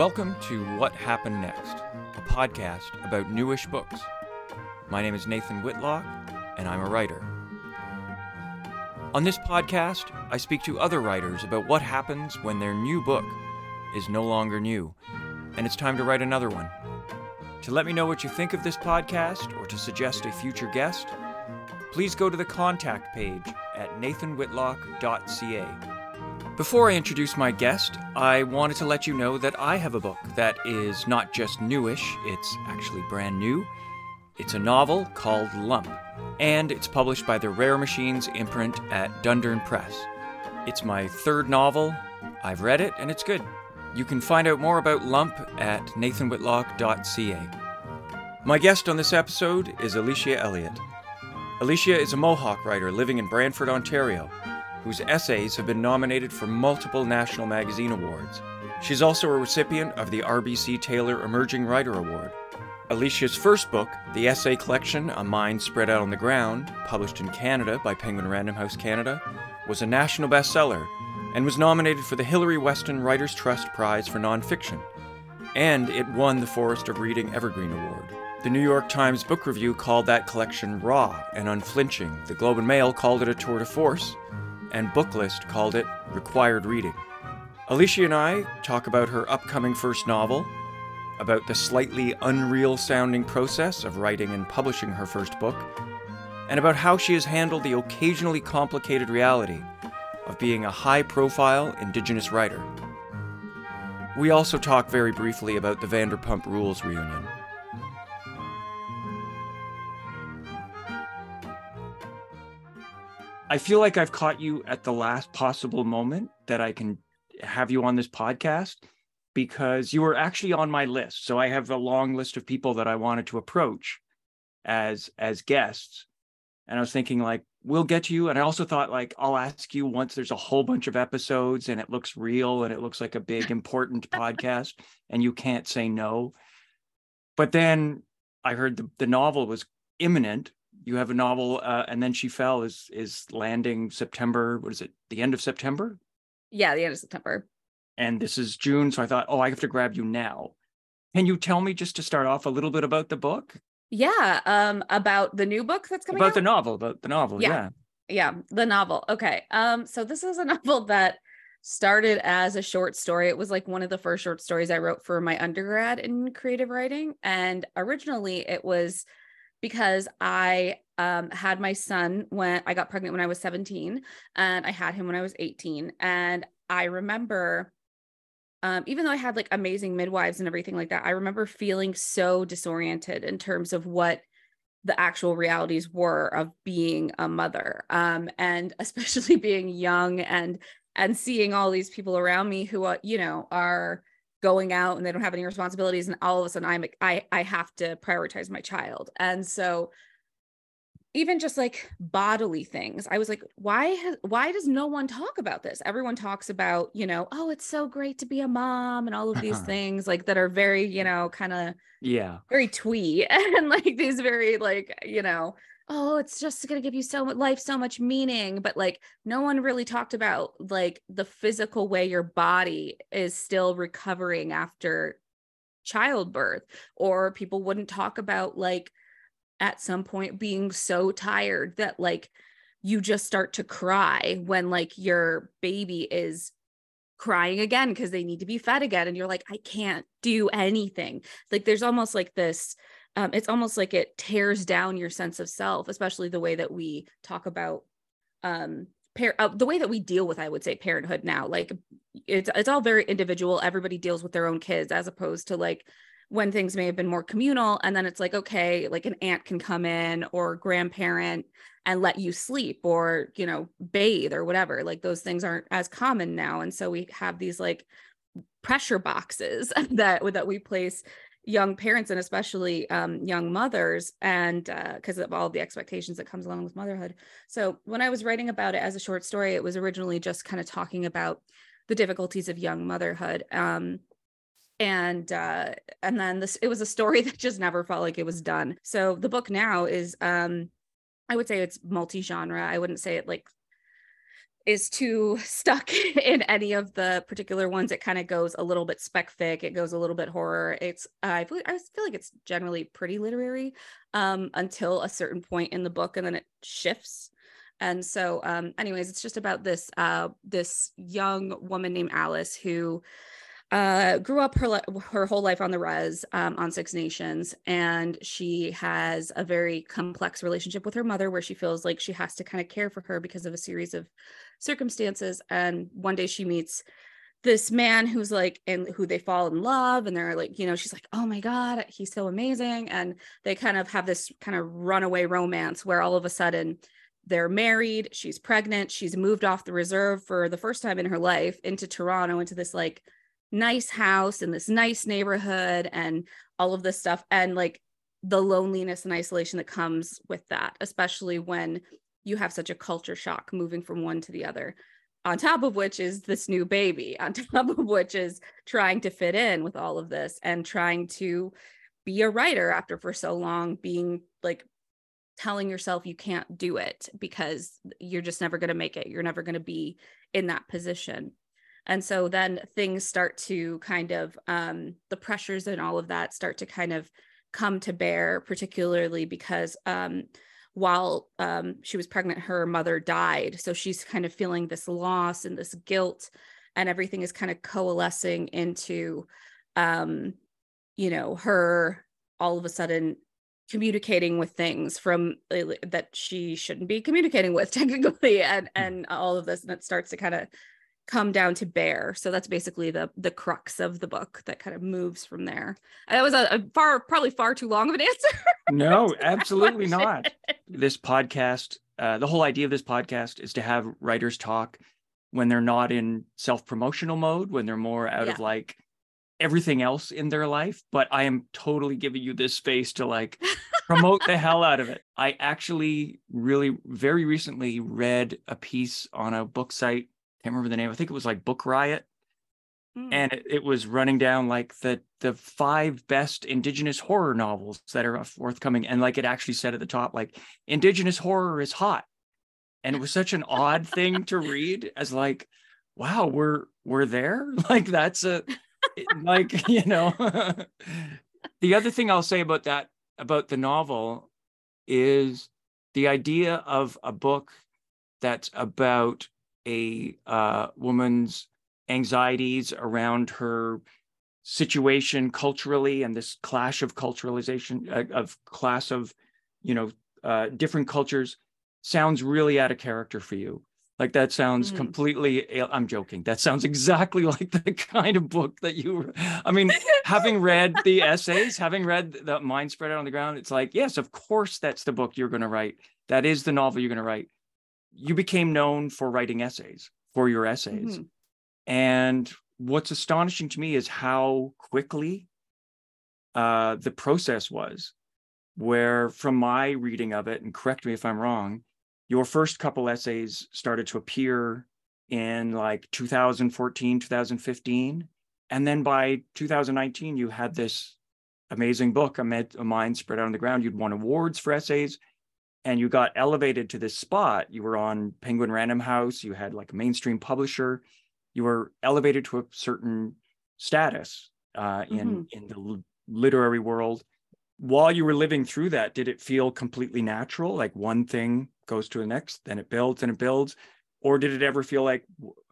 Welcome to What Happened Next, a podcast about newish books. My name is Nathan Whitlock, and I'm a writer. On this podcast, I speak to other writers about what happens when their new book is no longer new, and it's time to write another one. To let me know what you think of this podcast or to suggest a future guest, please go to the contact page at nathanwhitlock.ca. Before I introduce my guest, I wanted to let you know that I have a book that is not just newish, it's actually brand new. It's a novel called Lump, and it's published by the Rare Machines imprint at Dundurn Press. It's my third novel. I've read it, and it's good. You can find out more about Lump at nathanwhitlock.ca. My guest on this episode is Alicia Elliott. Alicia is a Mohawk writer living in Brantford, Ontario whose essays have been nominated for multiple national magazine awards. She's also a recipient of the RBC Taylor Emerging Writer Award. Alicia's first book, the essay collection A Mind Spread Out on the Ground, published in Canada by Penguin Random House Canada, was a national bestseller and was nominated for the Hilary Weston Writers Trust Prize for Nonfiction. And it won the Forest of Reading Evergreen Award. The New York Times Book Review called that collection raw and unflinching. The Globe and Mail called it a tour de force, and Booklist called it required reading. Alicia and I talk about her upcoming first novel, about the slightly unreal sounding process of writing and publishing her first book, and about how she has handled the occasionally complicated reality of being a high profile Indigenous writer. We also talk very briefly about the Vanderpump Rules reunion. I feel like I've caught you at the last possible moment that I can have you on this podcast because you were actually on my list. So I have a long list of people that I wanted to approach as as guests. And I was thinking like we'll get to you and I also thought like I'll ask you once there's a whole bunch of episodes and it looks real and it looks like a big important podcast and you can't say no. But then I heard the, the novel was imminent you have a novel uh, and then she fell is is landing september what is it the end of september? Yeah the end of september. And this is june so i thought oh i have to grab you now. Can you tell me just to start off a little bit about the book? Yeah um about the new book that's coming about out? the novel the, the novel yeah. yeah. Yeah the novel okay. Um so this is a novel that started as a short story. It was like one of the first short stories i wrote for my undergrad in creative writing and originally it was because I um, had my son when I got pregnant when I was 17 and I had him when I was 18. And I remember, um, even though I had like amazing midwives and everything like that, I remember feeling so disoriented in terms of what the actual realities were of being a mother um, and especially being young and and seeing all these people around me who are you know are going out and they don't have any responsibilities and all of a sudden i'm i i have to prioritize my child. And so even just like bodily things i was like why has, why does no one talk about this? Everyone talks about you know oh it's so great to be a mom and all of these things like that are very you know kind of yeah. very twee and like these very like you know oh it's just going to give you so much life so much meaning but like no one really talked about like the physical way your body is still recovering after childbirth or people wouldn't talk about like at some point being so tired that like you just start to cry when like your baby is crying again because they need to be fed again and you're like I can't do anything. Like there's almost like this um, it's almost like it tears down your sense of self, especially the way that we talk about um, par- uh, the way that we deal with, I would say, parenthood now. Like it's it's all very individual. Everybody deals with their own kids, as opposed to like when things may have been more communal, and then it's like okay, like an aunt can come in or grandparent and let you sleep or you know bathe or whatever. Like those things aren't as common now, and so we have these like pressure boxes that that we place young parents and especially um, young mothers and because uh, of all the expectations that comes along with motherhood. So when i was writing about it as a short story it was originally just kind of talking about the difficulties of young motherhood um, and uh, and then this it was a story that just never felt like it was done. So the book now is um, i would say it's multi-genre. I wouldn't say it like is too stuck in any of the particular ones. It kind of goes a little bit spec fic. It goes a little bit horror. It's I feel I feel like it's generally pretty literary um, until a certain point in the book, and then it shifts. And so, um, anyways, it's just about this uh, this young woman named Alice who uh, grew up her her whole life on the res um, on Six Nations, and she has a very complex relationship with her mother, where she feels like she has to kind of care for her because of a series of circumstances. And one day she meets this man who's like and who they fall in love and they're like you know she's like oh my god he's so amazing and they kind of have this kind of runaway romance where all of a sudden they're married she's pregnant she's moved off the reserve for the first time in her life into toronto into this like nice house in this nice neighborhood and all of this stuff and like the loneliness and isolation that comes with that especially when you have such a culture shock moving from one to the other on top of which is this new baby on top of which is trying to fit in with all of this and trying to be a writer after for so long being like telling yourself you can't do it because you're just never going to make it. You're never going to be in that position and so then things start to kind of um, the pressures and all of that start to kind of come to bear particularly because um, while um, she was pregnant her mother died so she's kind of feeling this loss and this guilt and everything is kind of coalescing into um, you know her all of a sudden communicating with things from uh, that she shouldn't be communicating with technically and hmm. and all of this and it starts to kind of come down to bear. So that's basically the the crux of the book that kind of moves from there. That was a, a far probably far too long of an answer. No absolutely not. this podcast uh, the whole idea of this podcast is to have writers talk when they're not in self-promotional mode when they're more out yeah. of like everything else in their life. But i am totally giving you this space to like promote the hell out of it. I actually really very recently read a piece on a book site can't remember the name. I think it was like Book Riot. Mm. And it, it, was running down like the the five best indigenous horror novels that are forthcoming. And like it actually said at the top, like indigenous horror is hot. And it was such an odd thing to read as like, wow, we're we're there. Like that's a like, you know. the other thing I'll say about that, about the novel, is the idea of a book that's about a uh, woman's anxieties around her situation culturally and this clash of culturalization uh, of class of you know uh, different cultures sounds really out of character for you. Like that sounds mm. completely i'm joking. That sounds exactly like the kind of book that you i mean having read the essays having read the mind spread out on the ground it's like yes of course that's the book you're going to write. That is the novel you're going to write you became known for writing essays for your essays. Mm-hmm. and what's astonishing to me is how quickly uh, the process was where from my reading of it and correct me if i'm wrong your first couple essays started to appear in like 2014 2015 and then by 2019 you had this amazing book a, a mind spread out on the ground. You'd won awards for essays and you got elevated to this spot. You were on penguin random house. You had like a mainstream publisher. You were elevated to a certain status uh, in mm-hmm. in the literary world. While you were living through that did it feel completely natural? Like one thing goes to the next then it builds and it builds? Or did it ever feel like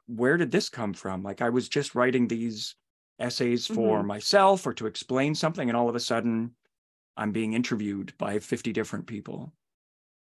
where did this come from? Like i was just writing these essays for mm-hmm. myself or to explain something and all of a sudden i'm being interviewed by 50 different people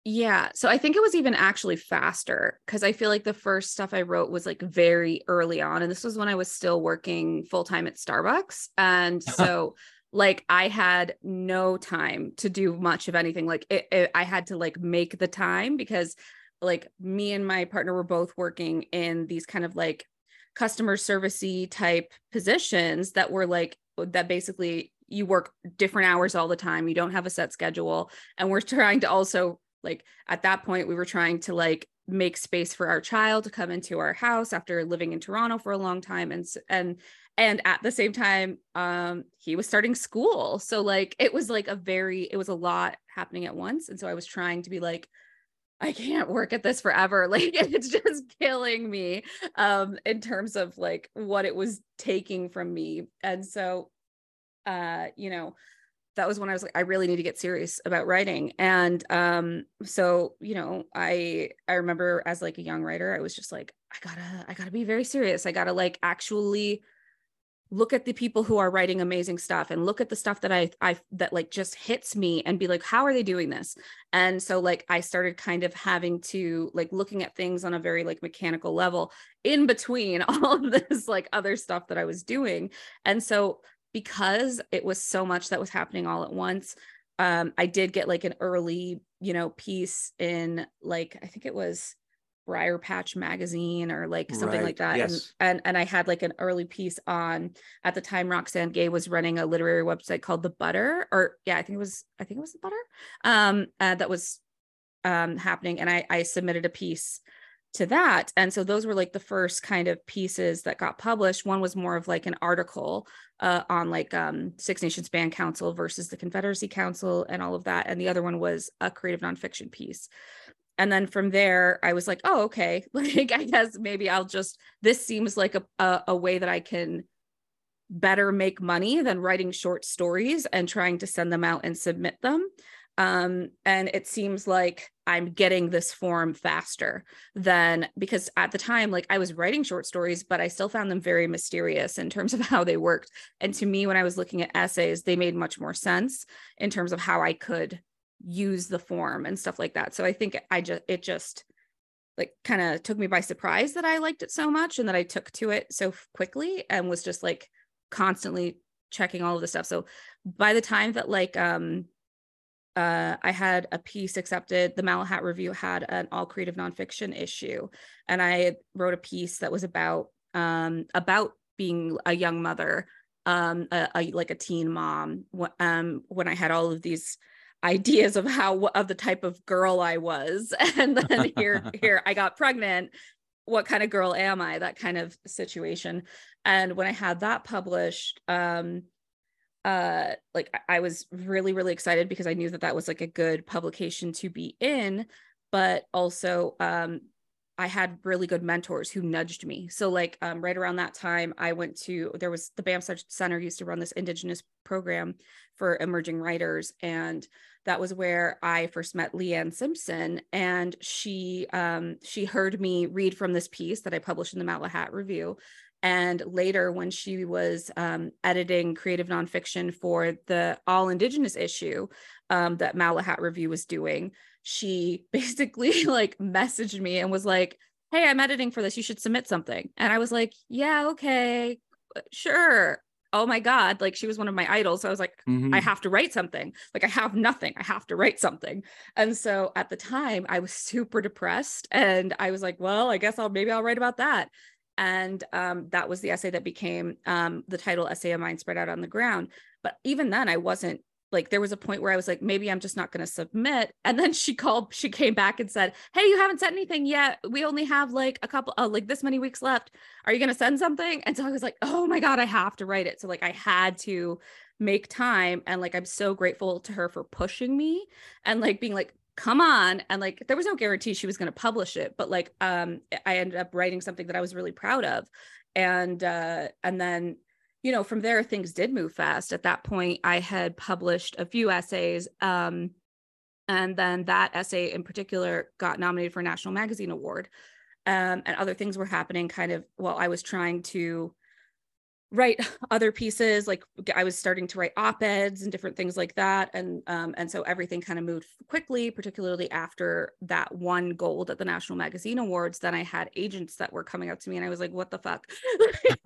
yeah. So I think it was even actually faster because I feel like the first stuff I wrote was like very early on. And this was when I was still working full time at Starbucks. And so, like, I had no time to do much of anything. Like, it, it, I had to like make the time because, like, me and my partner were both working in these kind of like customer servicey type positions that were like, that basically you work different hours all the time. You don't have a set schedule. And we're trying to also like at that point we were trying to like make space for our child to come into our house after living in Toronto for a long time and and and at the same time um he was starting school so like it was like a very it was a lot happening at once and so I was trying to be like I can't work at this forever. Like it's just killing me um in terms of like what it was taking from me. And so uh you know that was when I was like I really need to get serious about writing. And um so you know I I remember as like a young writer I was just like I got to I got to be very serious. I got to like actually look at the people who are writing amazing stuff and look at the stuff that I I that like just hits me and be like how are they doing this and so like I started kind of having to like looking at things on a very like mechanical level in between all of this like other stuff that I was doing and so because it was so much that was happening all at once um I did get like an early you know piece in like I think it was Briarpatch magazine or like something Right, like that. yes. And, and and I had like an early piece on at the time Roxane Gay was running a literary website called The Butter, or yeah, I think it was I think it was The Butter. Um uh, that was um happening. And I I submitted a piece to that. And so those were like the first kind of pieces that got published. One was more of like an article uh, on like um, Six Nations Band Council versus the Confederacy Council and all of that. And the other one was a creative nonfiction piece and then from there i was like oh okay like i guess maybe i'll just this seems like a, a, a way that i can better make money than writing short stories and trying to send them out and submit them um, and it seems like i'm getting this form faster than because at the time like i was writing short stories but i still found them very mysterious in terms of how they worked and to me when i was looking at essays they made much more sense in terms of how i could use the form and stuff like that. So I think I just it just like kind of took me by surprise that I liked it so much and that I took to it so quickly and was just like constantly checking all of the stuff. So by the time that like um uh, I had a piece accepted. The Malahat Review had an all creative nonfiction issue, and I wrote a piece that was about um, about being a young mother, um, a, a, like a teen mom. Um, when I had all of these ideas of how of the type of girl I was, and then here here I got pregnant. What kind of girl am I? That kind of situation. And when I had that published, um, uh like I- was really really excited because I knew that that was like a good publication to be in but also um I had really good mentors who nudged me. So like um right around that time I went to there was the Banff Center used to run this indigenous program for emerging writers and that was where I first met Leanne Simpson and she um she heard me read from this piece that I published in the Malahat Review and later, when she was um, editing creative nonfiction for the all Indigenous issue um, that Malahat Review was doing, she basically like messaged me and was like, Hey, I'm editing for this. You should submit something. And I was like, Yeah, okay, sure. Oh my God. Like she was one of my idols. So I was like, Mhm. I have to write something. Like I have nothing. I have to write something. And so at the time I was super depressed and I was like, well, I guess I'll maybe I'll write about that. And um, that was the essay that became um, the title essay of mind spread out on the ground. But even then I wasn't like there was a point where I was like, maybe I'm just not going to submit. And then she called, she came back and said, Hey, you haven't sent anything yet. We only have like a couple, uh, like this many weeks left. Are you going to send something? And so I was like, Oh my God, I have to write it. So like I had to make time. And like I'm so grateful to her for pushing me and like being like, come on and like there was no guarantee she was going to publish it but like um i ended up writing something that i was really proud of and uh and then you know from there things did move fast. At that point i had published a few essays um and then that essay in particular got nominated for a national magazine award um and other things were happening kind of while i was trying to write other pieces like i was starting to write op-eds and different things like that and um, and so everything kind of moved quickly particularly after that one gold at the national magazine awards then i had agents that were coming up to me and i was like what the fuck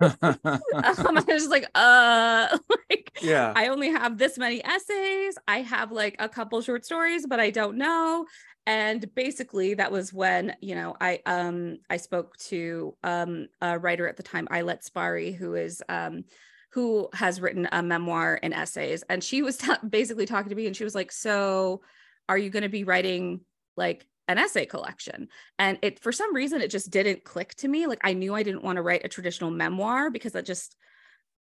um, i was just like uh like yeah. I only have this many essays. I have like a couple short stories, but I don't know. And basically that was when, you know, I um I spoke to um a writer at the time, Ilet Spari, who is um who has written a memoir and essays. And she was ta- basically talking to me and she was like, So are you going to be writing like an essay collection? And it for some reason it just didn't click to me. Like I knew I didn't want to write a traditional memoir because that just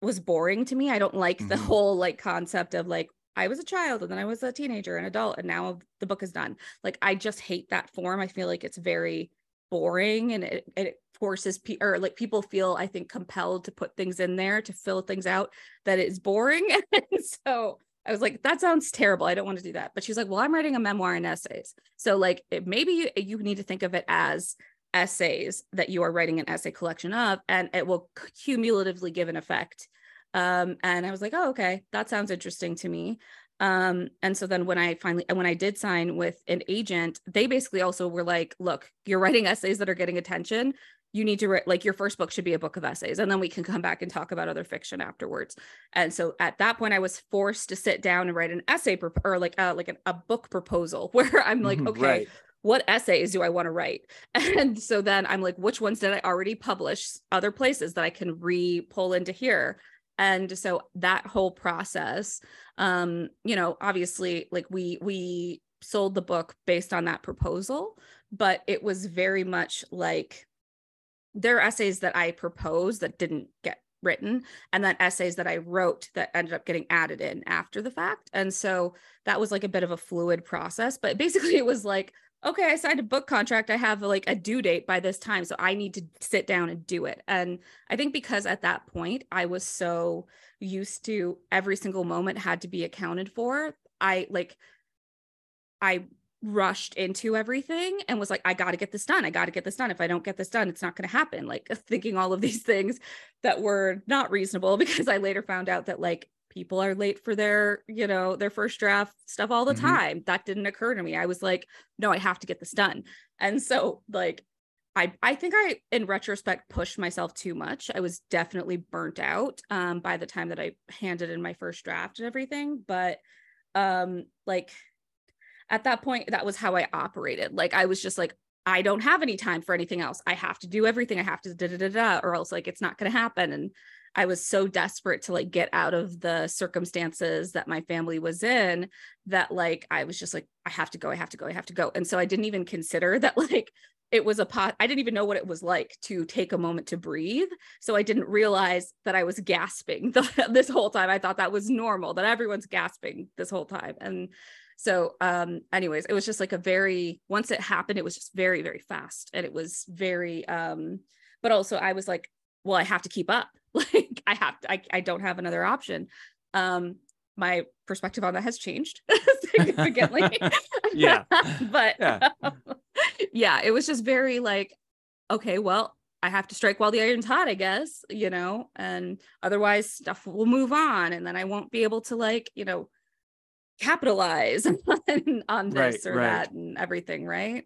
was boring to me. I don't like the Mhm. whole like concept of like I was a child and then I was a teenager and adult and now the book is done. Like I just hate that form. I feel like it's very boring and it, it forces pe- or like people feel I think compelled to put things in there to fill things out that is boring. and so I was like, that sounds terrible. I don't want to do that. But she's like, well, I'm writing a memoir and essays. So like it, maybe you, you need to think of it as essays that you are writing an essay collection of, and it will cumulatively give an effect um, and I was like, oh, okay, that sounds interesting to me. Um, and so then when I finally, when I did sign with an agent, they basically also were like, look, you're writing essays that are getting attention. You need to write, like, your first book should be a book of essays, and then we can come back and talk about other fiction afterwards. And so at that point, I was forced to sit down and write an essay pro- or like a, like an, a book proposal where I'm like, Mhm, okay, right. what essays do I want to write? And so then I'm like, which ones did I already publish other places that I can re pull into here? And so that whole process, um, you know, obviously like we we sold the book based on that proposal, but it was very much like there are essays that I proposed that didn't get written and then essays that I wrote that ended up getting added in after the fact. And so that was like a bit of a fluid process, but basically it was like okay, I signed a book contract. I have like a due date by this time. So I need to sit down and do it. And I think because at that point I was so used to every single moment had to be accounted for, I like, I rushed into everything and was like, I got to get this done. I got to get this done. If I don't get this done, it's not going to happen. Like thinking all of these things that were not reasonable because I later found out that like people are late for their you know their first draft stuff all the Mhm. time. That didn't occur to me. I was like no i have to get this done. And so like i i think i in retrospect pushed myself too much. I was definitely burnt out um by the time that i handed in my first draft and everything but um like at that point that was how i operated. Like i was just like i don't have any time for anything else. I have to do everything. I have to da da da da or else like it's not going to happen. And I was so desperate to like get out of the circumstances that my family was in that like I was just like I have to go I have to go I have to go. And so I didn't even consider that like it was a pot I didn't even know what it was like to take a moment to breathe. So I didn't realize that I was gasping the, this whole time. I thought that was normal that everyone's gasping this whole time. And so um anyways it was just like a very once it happened it was just very very fast. And it was very um but also I was like well i have to keep up. Like i have to I, I don't have another option um my perspective on that has changed significantly Yeah. but Yeah. yeah it was just very like okay well i have to strike while the iron's hot i guess you know and otherwise stuff will move on and then i won't be able to like you know capitalize on, on this Right, or right. that and everything right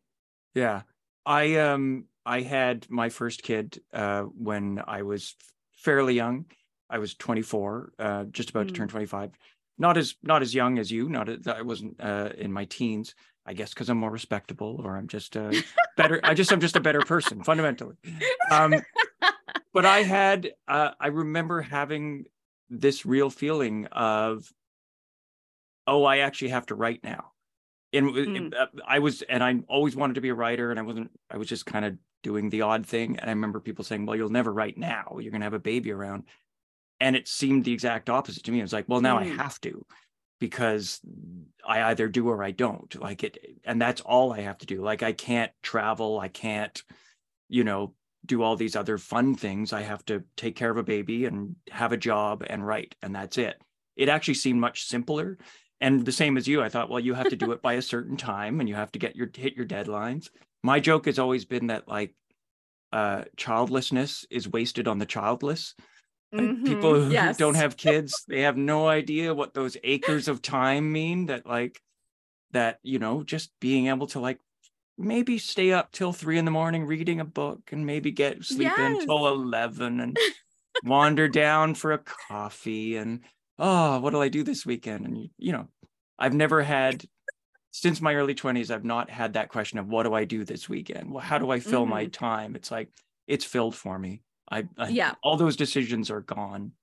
Yeah. I um I had my first kid uh when I was fairly young. I was 24, uh just about to Mm. turn 25. Not as not as young as you, not as, I wasn't uh in my teens, I guess cuz I'm more respectable or I'm just a better I just I'm just a better person fundamentally. Um but I had uh I remember having this real feeling of oh, I actually have to write now and Mm. I was, and I always wanted to be a writer, and I wasn't. I was just kind of doing the odd thing. And I remember people saying, "Well, you'll never write now. You're going to have a baby around," and it seemed the exact opposite to me. It was like, "Well, now I Mm. have to." Because I either do or I don't like it, and that's all I have to do. Like I can't travel, I can't, you know, do all these other fun things. I have to take care of a baby and have a job and write, and that's it. It actually seemed much simpler and the same as you i thought well you have to do it by a certain time and you have to get your hit your deadlines my joke has always been that like uh childlessness is wasted on the childless like people Mhm. who Yes. don't have kids they have no idea what those acres of time mean that like that you know just being able to like maybe stay up till three in the morning reading a book and maybe get sleep Yes. till 11 and wander down for a coffee and oh what will i do this weekend? And you, know i've never had since my early 20s i've not had that question of what do i do this weekend? Well how do i fill my time? It's like it's filled for me. I, I Yeah. all those decisions are gone.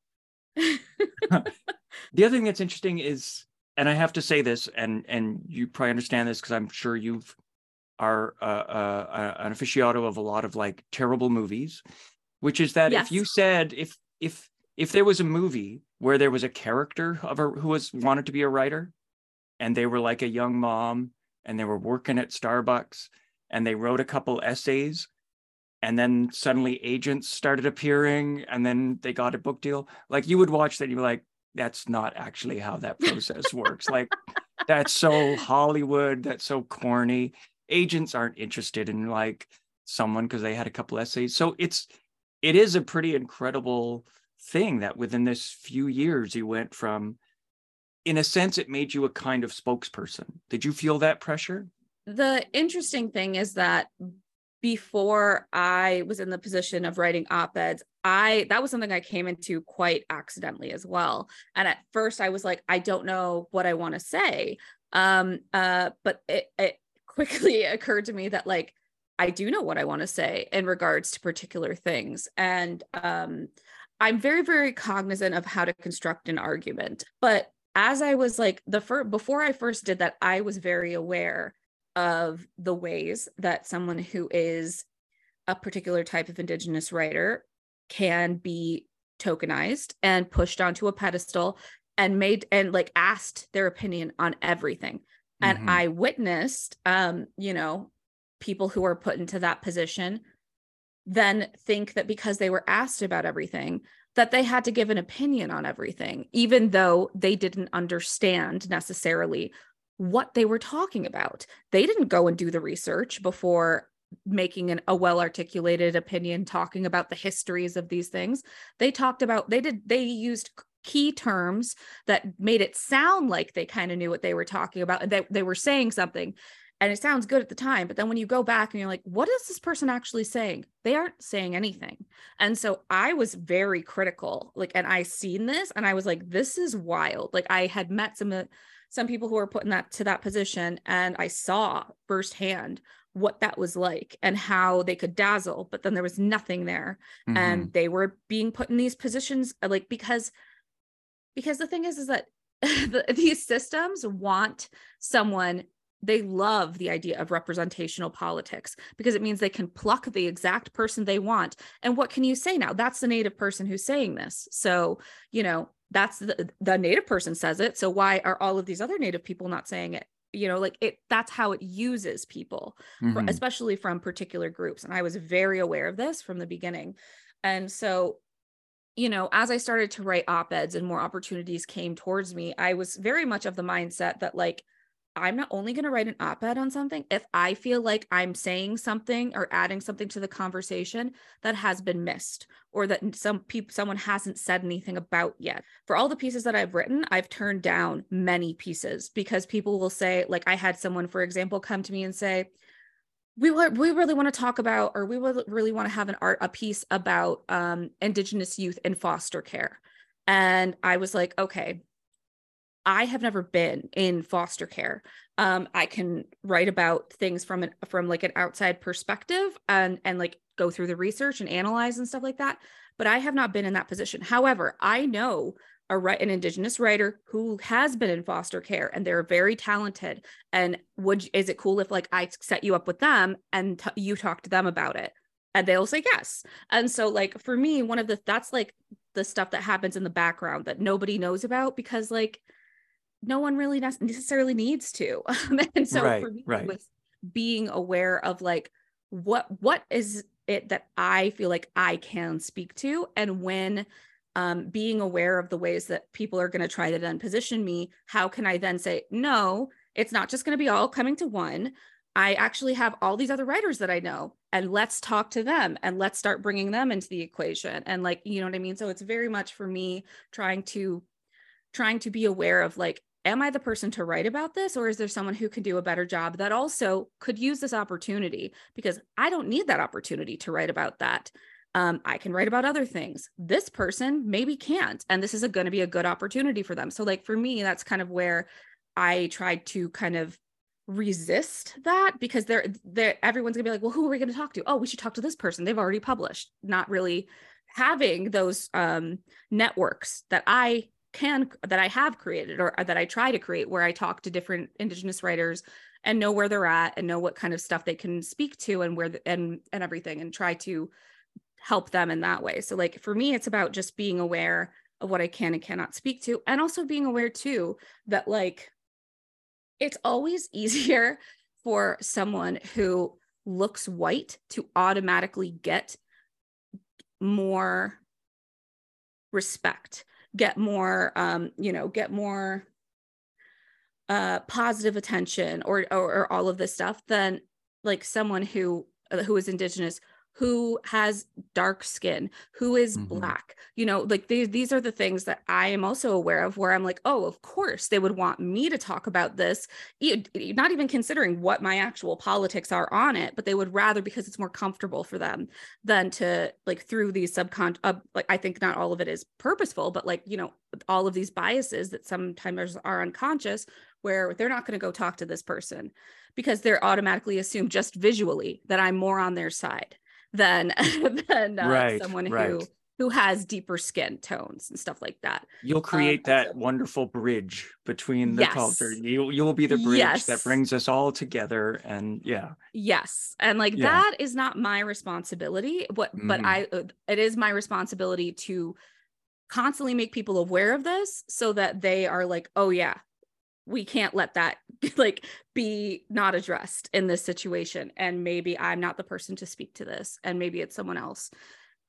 The other thing that's interesting is and i have to say this and and you probably understand this because i'm sure you've are uh, uh, an aficionado of a lot of like terrible movies which is that if you said if if if there was a movie where there was a character of a who was wanted to be a writer and they were like a young mom and they were working at Starbucks and they wrote a couple essays and then suddenly agents started appearing and then they got a book deal like you would watch that and you're like that's not actually how that process works. Like that's so hollywood that's so corny. Agents aren't interested in like someone because they had a couple essays. So it's it is a pretty incredible thing that within this few years you went from in a sense it made you a kind of spokesperson did you feel that pressure the interesting thing is that before I was in the position of writing op-eds, I that was something I came into quite accidentally as well. And at first I was like, I don't know what I want to say. Um, uh, but it, it quickly occurred to me that like I do know what I want to say in regards to particular things. And um, I'm very, very cognizant of how to construct an argument. But as I was like the first before I first did that, I was very aware of the ways that someone who is a particular type of indigenous writer can be tokenized and pushed onto a pedestal and made and like asked their opinion on everything and mm-hmm. i witnessed um you know people who are put into that position then think that because they were asked about everything that they had to give an opinion on everything even though they didn't understand necessarily what they were talking about. They didn't go and do the research before making an, a well articulated opinion talking about the histories of these things. They talked about, they did, they used key terms that made it sound like they kind of knew what they were talking about and they, they were saying something and it sounds good at the time but then when you go back and you're like what is this person actually saying? They aren't saying anything. And so i was very critical like and i seen this and i was like this is wild. Like i had met some some people who were put in that to that position and i saw firsthand what that was like and how they could dazzle but then there was nothing there. Mm-hmm. and they were being put in these positions uh, like because because the thing is is that the, these systems want someone they love the idea of representational politics because it means they can pluck the exact person they want. And what can you say now? That's the native person who's saying this. So you know that's the, the native person says it. So why are all of these other native people not saying it? You know like it that's how it uses people mm-hmm. for, especially from particular groups. And i was very aware of this from the beginning. And so you know as i started to write op-eds and more opportunities came towards me i was very much of the mindset that like I'm not only going to write an op ed on something if I feel like I'm saying something or adding something to the conversation that has been missed or that some people, someone hasn't said anything about yet. For all the pieces that I've written, I've turned down many pieces because people will say, like, I had someone, for example, come to me and say, we, we really want to talk about, or we really want to have an art, a piece about um, Indigenous youth in foster care. And I was like, okay, I have never been in foster care. Um, I can write about things from an from like an outside perspective and and like go through the research and analyze and stuff like that. But I have not been in that position. However, I know a an indigenous writer who has been in foster care and they're very talented. And would is it cool if like I set you up with them and t- you talk to them about it? And they'll say yes. And so like for me, one of the that's like the stuff that happens in the background that nobody knows about because like no one really necessarily needs to. and so right, for me, right. was being aware of like what what is it that I feel like I can speak to, and when um, being aware of the ways that people are going to try to then position me, how can I then say no? It's not just going to be all coming to one. I actually have all these other writers that I know, and let's talk to them and let's start bringing them into the equation. And like, you know what I mean? So it's very much for me trying to trying to be aware of like am I the person to write about this? Or is there someone who can do a better job that also could use this opportunity? Because I don't need that opportunity to write about that. Um, I can write about other things. This person maybe can't. And this is going to be a good opportunity for them. So, like for me, that's kind of where I tried to kind of resist that because they're, they're everyone's gonna be like, well, who are we gonna talk to? Oh, we should talk to this person. They've already published, not really having those um, networks that I can that I have created or, uh, that I try to create where I talk to different indigenous writers and know where they're at and know what kind of stuff they can speak to and where the, and and everything and try to help them in that way. So like for me, it's about just being aware of what I can and cannot speak to, and also being aware too that like it's always easier for someone who looks white to automatically get more respect get more um you know get more uh positive attention or, or or all of this stuff than like someone who uh, who is indigenous who has dark skin, who is mm-hmm. black. You know, like these these are the things that I am also aware of where I'm like, oh, of course they would want me to talk about this, not even considering what my actual politics are on it, but they would rather because it's more comfortable for them than to like through these subcon uh, like I think not all of it is purposeful, but like, you know, all of these biases that sometimes are unconscious where they're not going to go talk to this person because they're automatically assumed just visually that I'm more on their side than than uh, right, someone right. who who has deeper skin tones and stuff like that. You'll create um, that so, wonderful bridge between the yes. culture. You you'll be the bridge yes. that brings us all together and yeah. Yes. And like yeah. that is not my responsibility, but mm-hmm. but I uh, it is my responsibility to constantly make people aware of this so that they are like, "Oh yeah, we can't let that like be not addressed in this situation and maybe i'm not the person to speak to this and maybe it's someone else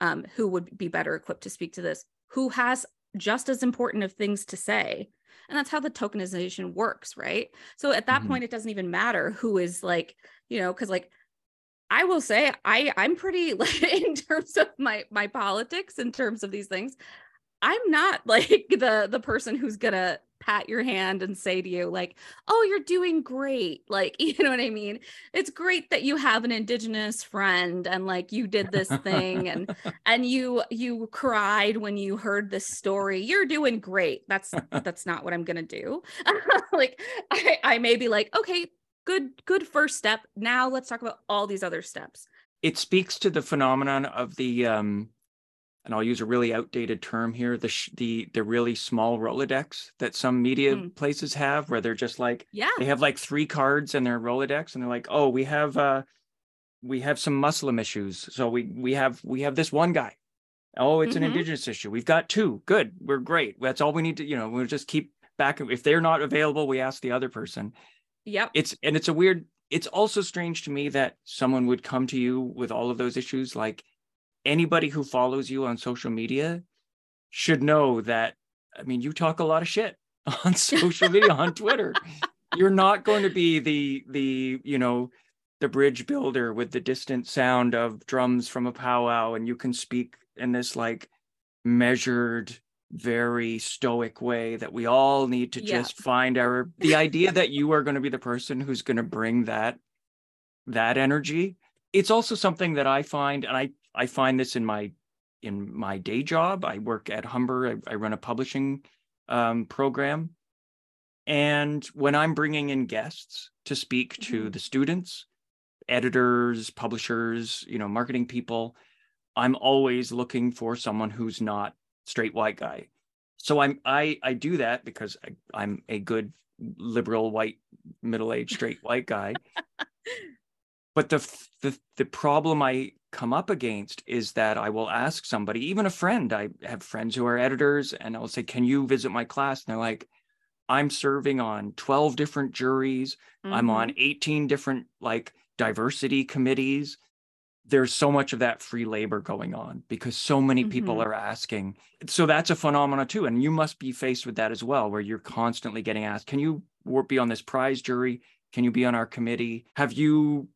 um, who would be better equipped to speak to this who has just as important of things to say and that's how the tokenization works right so at that mm-hmm. point it doesn't even matter who is like you know because like i will say i i'm pretty like in terms of my my politics in terms of these things i'm not like the the person who's gonna pat your hand and say to you like oh you're doing great like you know what i mean? It's great that you have an indigenous friend and like you did this thing and and you you cried when you heard this story. You're doing great. That's that's not what i'm gonna do. Like I, I may be like okay good good first step. Now let's talk about all these other steps. It speaks to the phenomenon of the um and I'll use a really outdated term here, the sh- the the really small Rolodex that some media mm. places have, where they're just like, yeah, they have like three cards in their Rolodex, and they're like, oh, we have uh, we have some Muslim issues, so we we have we have this one guy. Oh, it's mm-hmm. an indigenous issue. We've got two. Good, we're great. That's all we need to, you know. We'll just keep back. If they're not available, we ask the other person. Yep. It's and it's a weird. It's also strange to me that someone would come to you with all of those issues, like anybody who follows you on social media should know that I mean you talk a lot of shit on social media on Twitter. You're not going to be the the you know the bridge builder with the distant sound of drums from a powwow and you can speak in this like measured very stoic way that we all need to yeah. just find our the idea that you are going to be the person who's going to bring that that energy it's also something that i find and i I find this in my in my day job. I work at Humber. I, I run a publishing um, program, and when I'm bringing in guests to speak mm-hmm. to the students, editors, publishers, you know, marketing people, I'm always looking for someone who's not straight white guy. So I'm I I do that because I, I'm a good liberal white middle aged straight white guy. but the, the the problem I come up against is that I will ask somebody, even a friend. I have friends who are editors, and I'll say, "Can you visit my class?" And they're like, "I'm serving on 12 different juries. Mm-hmm. I'm on 18 different like diversity committees." There's so much of that free labor going on because so many mm-hmm. people are asking. So that's a phenomenon too, and you must be faced with that as well, where you're constantly getting asked, "Can you be on this prize jury? Can you be on our committee? Have you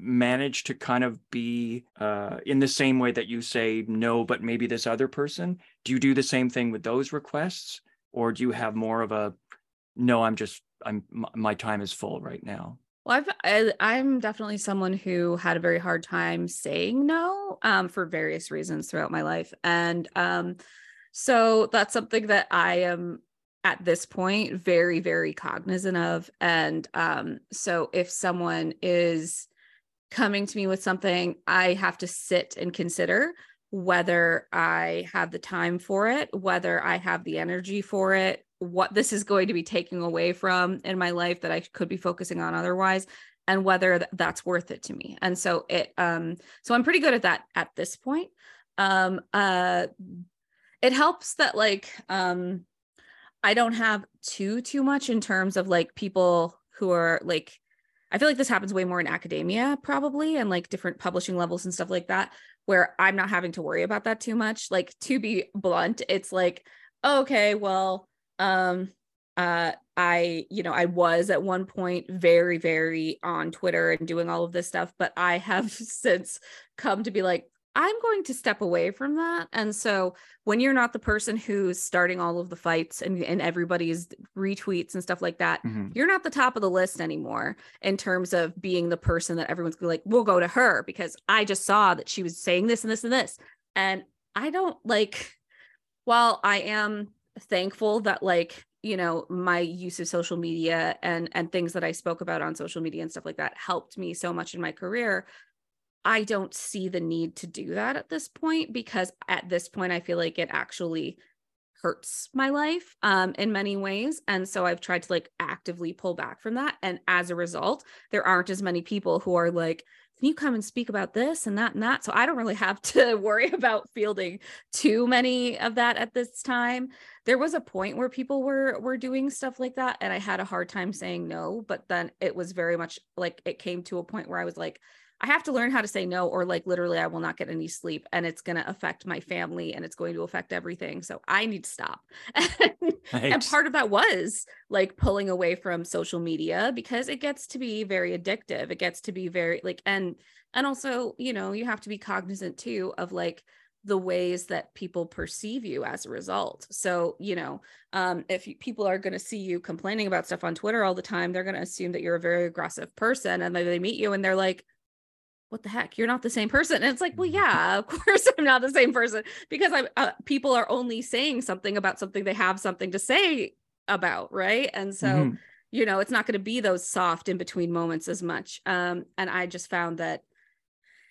manage to kind of be uh, in the same way that you say no, but maybe this other person? Do you do the same thing with those requests, or do you have more of a no? I'm just I'm my time is full right now. Well, I've I, i am definitely someone who had a very hard time saying no um, for various reasons throughout my life, and um, so that's something that I am at this point very very cognizant of and um so if someone is coming to me with something, I have to sit and consider whether I have the time for it, whether I have the energy for it, what this is going to be taking away from in my life that I could be focusing on otherwise. and whether that's worth it to me and so it um so i'm pretty good at that at this point um uh it helps that like um i don't have too too much in terms of like people who are like i feel like this happens way more in academia probably and like different publishing levels and stuff like that where i'm not having to worry about that too much. Like to be blunt it's like okay well um uh i you know i was at one point very very on twitter and doing all of this stuff but i have since come to be like i'm going to step away from that and so when you're not the person who's starting all of the fights and, and everybody's retweets and stuff like that Mhm. you're not the top of the list anymore in terms of being the person that everyone's like we'll go to her because i just saw that she was saying this and this and this and i don't like while i am thankful that like you know my use of social media and and things that i spoke about on social media and stuff like that helped me so much in my career i don't see the need to do that at this point because at this point i feel like it actually hurts my life um in many ways. And so i've tried to like actively pull back from that. And as a result there aren't as many people who are like can you come and speak about this and that and that? So i don't really have to worry about fielding too many of that at this time. There was a point where people were were doing stuff like that and i had a hard time saying no but then it was very much like it came to a point where i was like i have to learn how to say no or like literally i will not get any sleep and it's going to affect my family and it's going to affect everything so i need to stop and Right. part of that was like pulling away from social media because it gets to be very addictive it gets to be very like and and also you know you have to be cognizant too of like the ways that people perceive you as a result so you know um if you, people are going to see you complaining about stuff on twitter all the time they're going to assume that you're a very aggressive person and then they meet you and they're like what the heck? You're not the same person. And it's like well yeah of course i'm not the same person. Because i'm uh, people are only saying something about something they have something to say about right? And so Mhm. you know it's not going to be those soft in between moments as much. Um and i just found that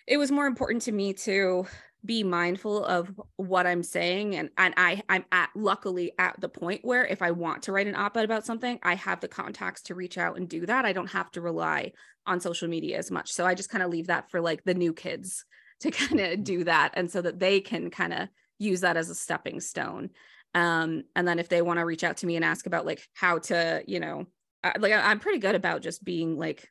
it was more important to me to be mindful of what i'm saying and and i i'm at luckily at the point where if i want to write an op-ed about something i have the contacts to reach out and do that. I don't have to rely on social media as much. So i just kind of leave that for like the new kids to kind of do that and so that they can kind of use that as a stepping stone. Um and then if they want to reach out to me and ask about like how to you know I, like i'm pretty good about just being like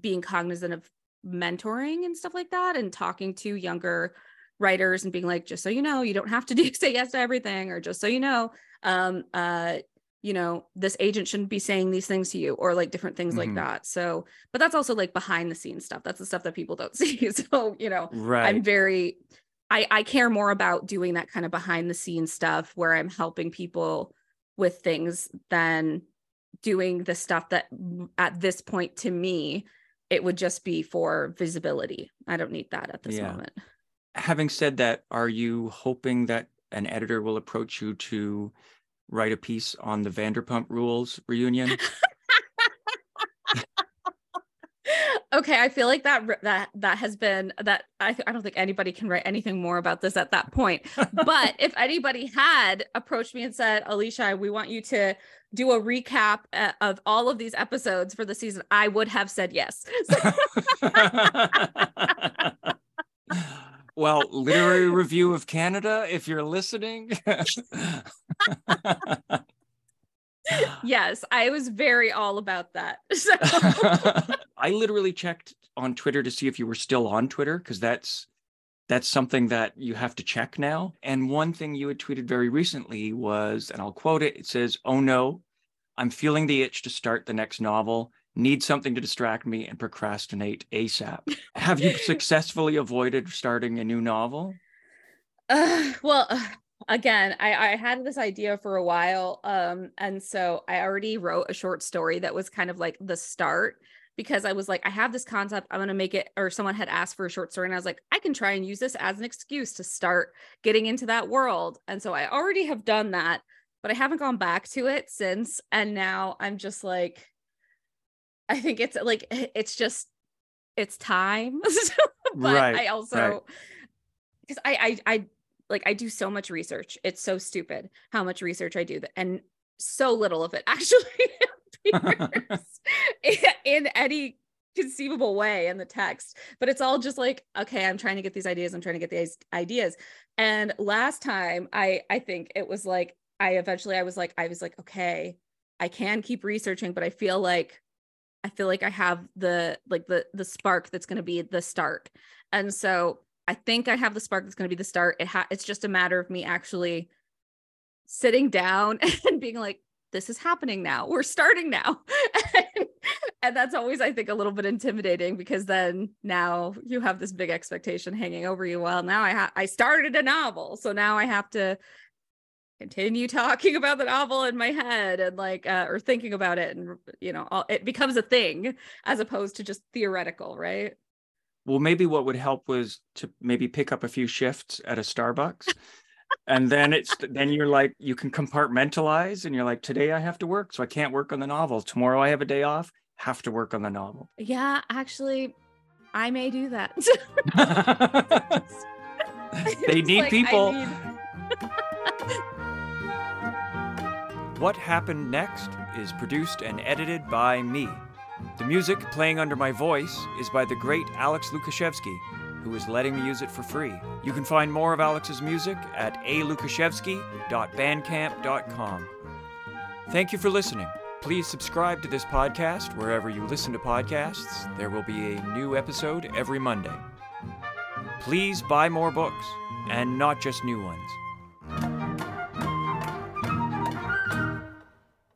being cognizant of mentoring and stuff like that and talking to younger writers and being like just so you know you don't have to do say yes to everything or just so you know um uh you know this agent shouldn't be saying these things to you or like different things Mhm. like that so but that's also like behind the scenes stuff that's the stuff that people don't see so you know Right. I'm very I I care more about doing that kind of behind the scenes stuff where I'm helping people with things than doing the stuff that at this point to me it would just be for visibility. I don't need that at this Yeah. moment. Having said that, are you hoping that an editor will approach you to write a piece on the Vanderpump Rules reunion? okay, I feel like that that that has been that I I don't think anybody can write anything more about this at that point. but if anybody had approached me and said, Alicia, we want you to do a recap uh, of all of these episodes for the season, I would have said yes. Well, literary review of Canada, if you're listening. yes, I was very all about that. So I literally checked on Twitter to see if you were still on Twitter because that's that's something that you have to check now. And one thing you had tweeted very recently was, and I'll quote it, it says, "Oh no, I'm feeling the itch to start the next novel. Need something to distract me and procrastinate ASAP." have you successfully avoided starting a new novel? Uh, well, uh, again, I, I had this idea for a while. Um, and so I already wrote a short story that was kind of like the start because I was like, I have this concept, I'm gonna make it, or someone had asked for a short story, and I was like, I can try and use this as an excuse to start getting into that world. And so I already have done that, but I haven't gone back to it since. And now I'm just like, I think it's like it's just it's time. but Right, I also because I, I I like I do so much research. It's so stupid how much research I do that and so little of it actually appears in any conceivable way in the text. But it's all just like okay i'm trying to get these ideas i'm trying to get these ideas. And last time i i think it was like i eventually i was like i was like okay i can keep researching but i feel like i feel like i have the like the the spark that's going to be the start and so i think i have the spark that's going to be the start it ha- it's just a matter of me actually sitting down and being like this is happening now. We're starting now. and, and that's always, I think, a little bit intimidating because then now you have this big expectation hanging over you. Well, now I ha- I started a novel. So now I have to continue talking about the novel in my head and like uh, or thinking about it and you know all, it becomes a thing as opposed to just theoretical right well maybe what would help was to maybe pick up a few shifts at a starbucks. And then it's then you're like you can compartmentalize and you're like today i have to work so i can't work on the novel. Tomorrow i have a day off have to work on the novel. Yeah actually i may do that. They need like, people. need... what happened next is produced and edited by me the music playing under my voice is by the great alex lukashevsky who is letting me use it for free. You can find more of Alex's music at alukashevsky.bandcamp.com. Thank you for listening. Please subscribe to this podcast wherever you listen to podcasts. There will be a new episode every Monday. Please buy more books, and not just new ones.